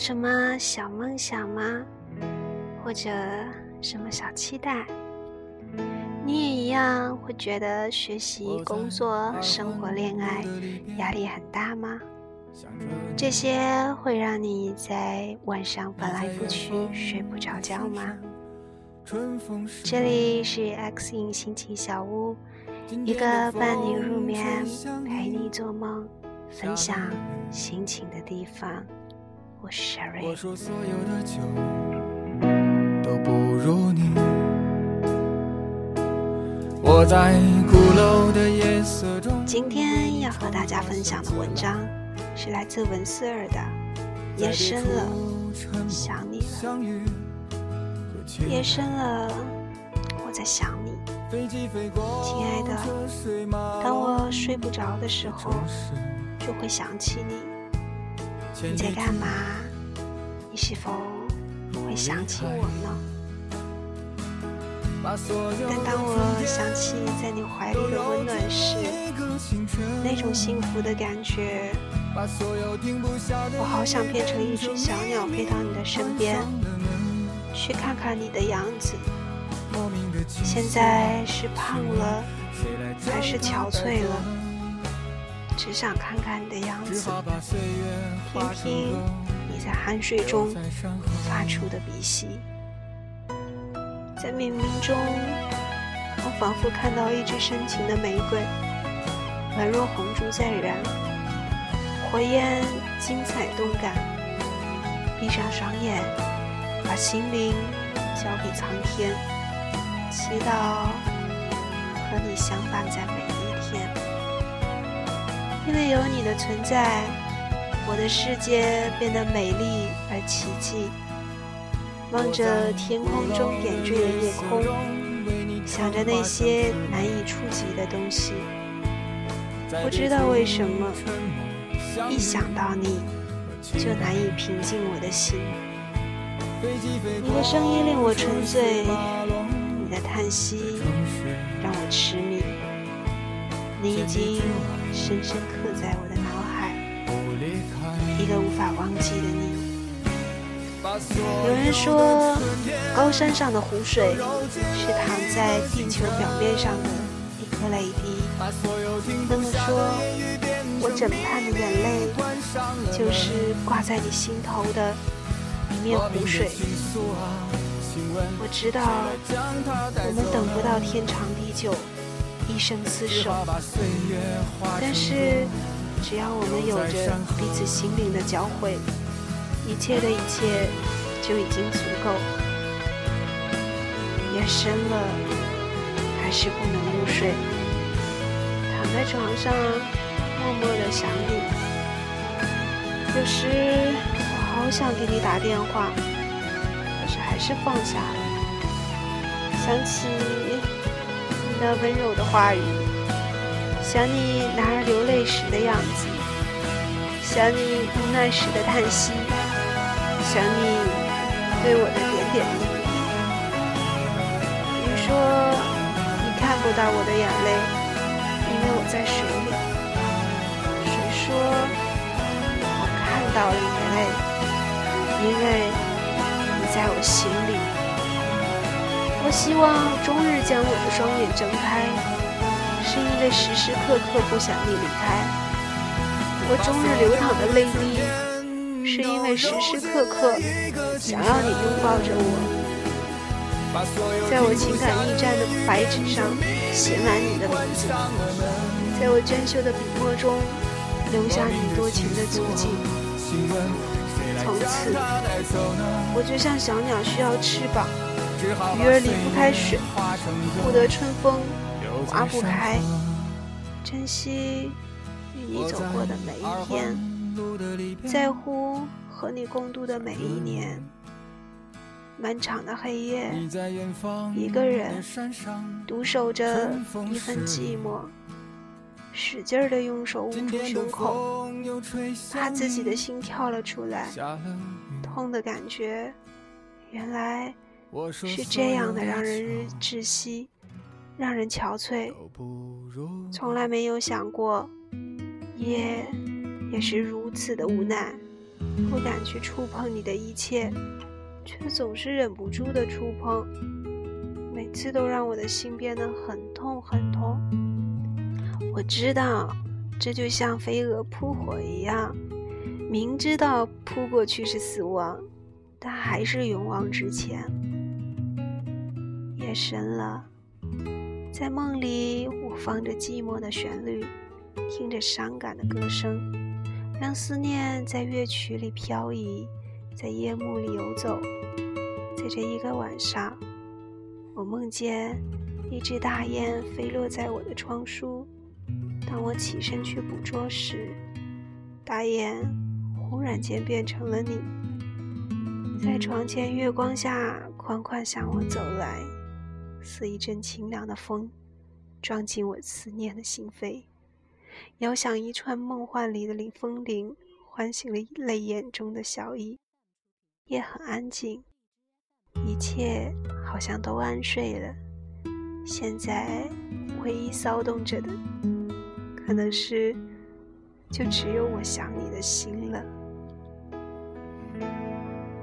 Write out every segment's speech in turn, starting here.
什么小梦想吗？或者什么小期待？你也一样会觉得学习、工作、生活、恋爱压力很大吗？这些会让你在晚上翻来覆去睡不着觉吗？这里是 X 影心情小屋，一个伴你入眠、陪你做梦、分享心情的地方。我是 Sherry。今天要和大家分享的文章是来自文思尔的《夜深了，想你了》。夜深了，我在想你，亲爱的。当我睡不着的时候，就会想起你。你在干嘛？你是否会想起我呢？但当我想起在你怀里的温暖时，那种幸福的感觉，我好想变成一只小鸟飞到你的身边，去看看你的样子。现在是胖了，还是憔悴了？只想看看你的样子，听听你在酣睡中发出的鼻息。在冥冥中，我仿佛看到一只深情的玫瑰，宛若红烛在燃，火焰精彩动感。闭上双眼，把心灵交给苍天，祈祷和你相伴在每。因为有你的存在，我的世界变得美丽而奇迹。望着天空中点缀的夜空，想着那些难以触及的东西，不知道为什么，一想到你，就难以平静我的心。你的声音令我沉醉，你的叹息让我痴迷，你已经深深刻在我的脑海，一个无法忘记的你。有人说，高山上的湖水是躺在地球表面上的一颗泪滴。那么说，我枕畔的眼泪就是挂在你心头的一面湖水。我知道，我们等不到天长地久、一生厮守，但是只要我们有着彼此心灵的交汇。一切的一切就已经足够。夜深了，还是不能入睡，躺在床上默默的想你。有时我好想给你打电话，可是还是放下了。想起那温柔的话语，想你男儿流泪时的样子，想你无奈时的叹息。想你对我的点点滴滴。你说你看不到我的眼泪，因为我在水里。谁说我看到了眼泪，因为你在我心里。我希望终日将我的双眼睁开，是因为时时刻刻不想你离开。我终日流淌的泪滴。是因为时时刻刻想要你拥抱着我，在我情感驿站的白纸上写满你的名字，在我娟秀的笔墨中留下你多情的足迹。从此，我就像小鸟需要翅膀，鱼儿离不开水，不得春风，划不开。珍惜与你走过的每一天。在乎和你共度的每一年，漫长的黑夜，一个人独守着一份寂寞，使劲的用手捂住胸口，怕自己的心跳了出来，痛的感觉，原来是这样的，让人窒息，让人憔悴，从来没有想过，夜。也是如此的无奈，不敢去触碰你的一切，却总是忍不住的触碰，每次都让我的心变得很痛很痛。我知道，这就像飞蛾扑火一样，明知道扑过去是死亡，但还是勇往直前。夜深了，在梦里，我放着寂寞的旋律，听着伤感的歌声。让思念在乐曲里飘移，在夜幕里游走。在这一个晚上，我梦见一只大雁飞落在我的窗书。当我起身去捕捉时，大雁忽然间变成了你，在床前月光下款款向我走来，似一阵清凉的风，撞进我思念的心扉。遥想一串梦幻里的林风铃，唤醒了泪眼中的笑意。夜很安静，一切好像都安睡了。现在唯一骚动着的，可能是就只有我想你的心了。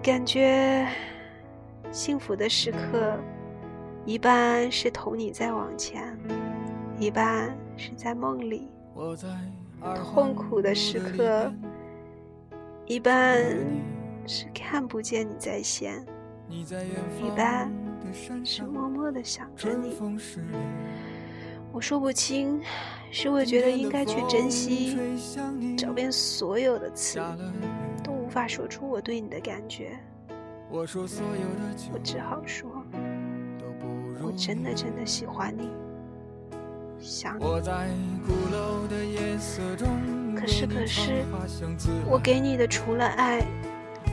感觉幸福的时刻，一半是同你在往前，一半是在梦里。痛苦的时刻，一半是看不见你在线，一半是默默的想着你。我说不清，是我觉得应该去珍惜，找遍所有的词，都无法说出我对你的感觉。我只好说，我真的真的喜欢你。想你，可是可是，我给你的除了爱、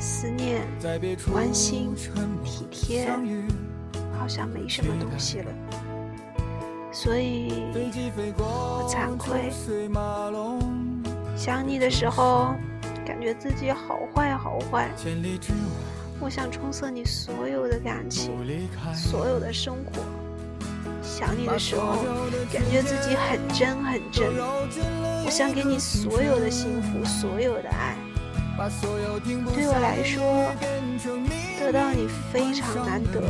思念、关心、体贴，好像没什么东西了。所以，我惭愧。想你的时候，感觉自己好坏好坏。我想冲色你所有的感情，所有的生活。想你的时候，感觉自己很真很真。我想给你所有的幸福，所有的爱。对我来说，得到你非常难得。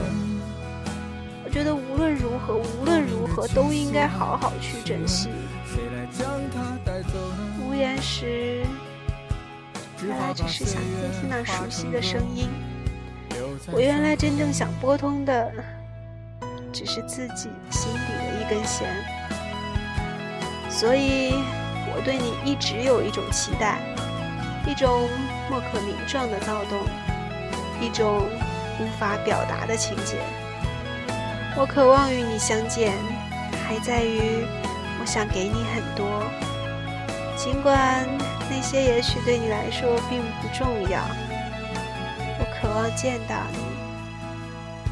我觉得无论如何，无论如何，都应该好好去珍惜。无言时，原来只是想听听那熟悉的声音。我原来真正想拨通的。只是自己心底的一根弦，所以我对你一直有一种期待，一种莫可名状的躁动，一种无法表达的情节。我渴望与你相见，还在于我想给你很多，尽管那些也许对你来说并不重要。我见到你。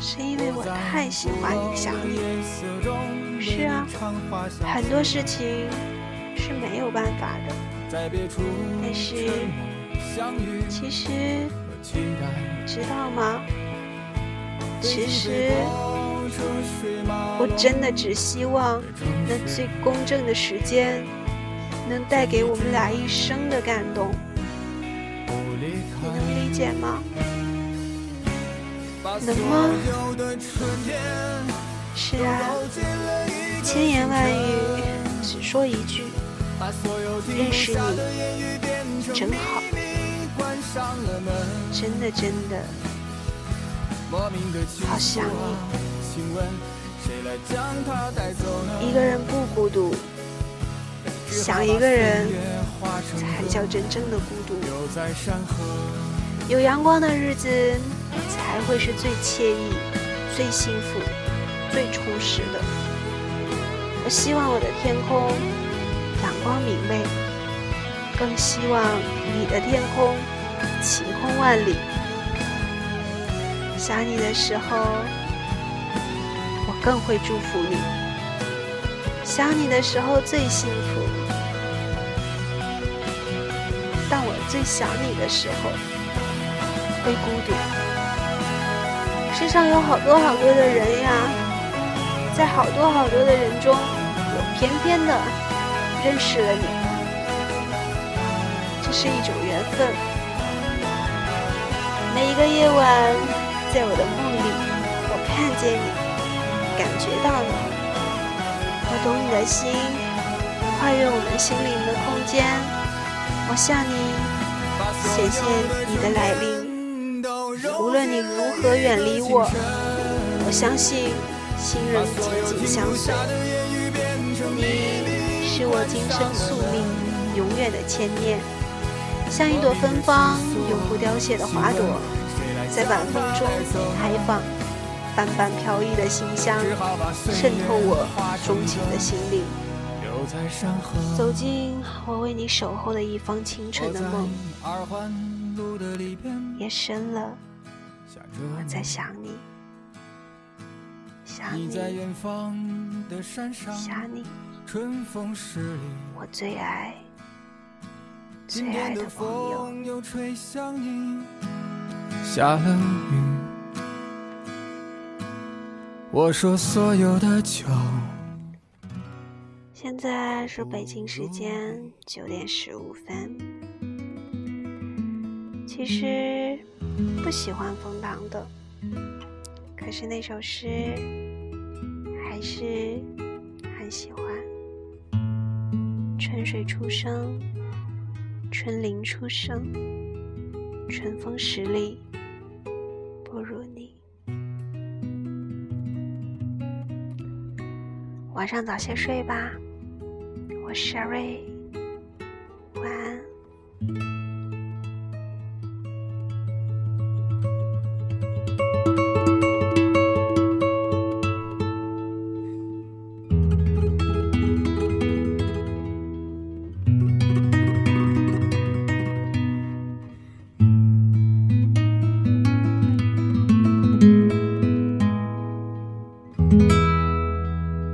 是因为我太喜欢你，想你。是啊，很多事情是没有办法的。但是，其实，你知道吗？其实，我真的只希望那最公正的时间，能带给我们俩一生的感动。你能理解吗？能吗？是啊，千言万语只说一句，认识你真好，真的真的好想你。一个人不孤独，想一个人才叫真正的孤独。有阳光的日子。才会是最惬意、最幸福、最充实的。我希望我的天空阳光明媚，更希望你的天空晴空万里。想你的时候，我更会祝福你。想你的时候最幸福，但我最想你的时候会孤独。世上有好多好多的人呀，在好多好多的人中，我偏偏的认识了你，这是一种缘分，每一个夜晚，在我的梦里，我看见你，感觉到你，我懂你的心，跨越我们心灵的空间。我向你显现你的来临，无论你如何远离我，我相信心仍紧紧相随。你是我今生宿命，永远的牵念。像一朵芬芳、永不凋谢的花朵，在晚风中开放，淡淡飘逸的馨香渗透我钟情的心灵。走进我为你守候的一方清纯的梦，夜深了，我在想你，想你，想你，我最爱。最爱的朋友。下了雨，我说所有的酒。现在是北京时间九点十五分。其实不喜欢冯唐的，可是那首诗还是很喜欢。春水初生。春林初生，春风十里不如你。晚上早些睡吧，我是 Sherry。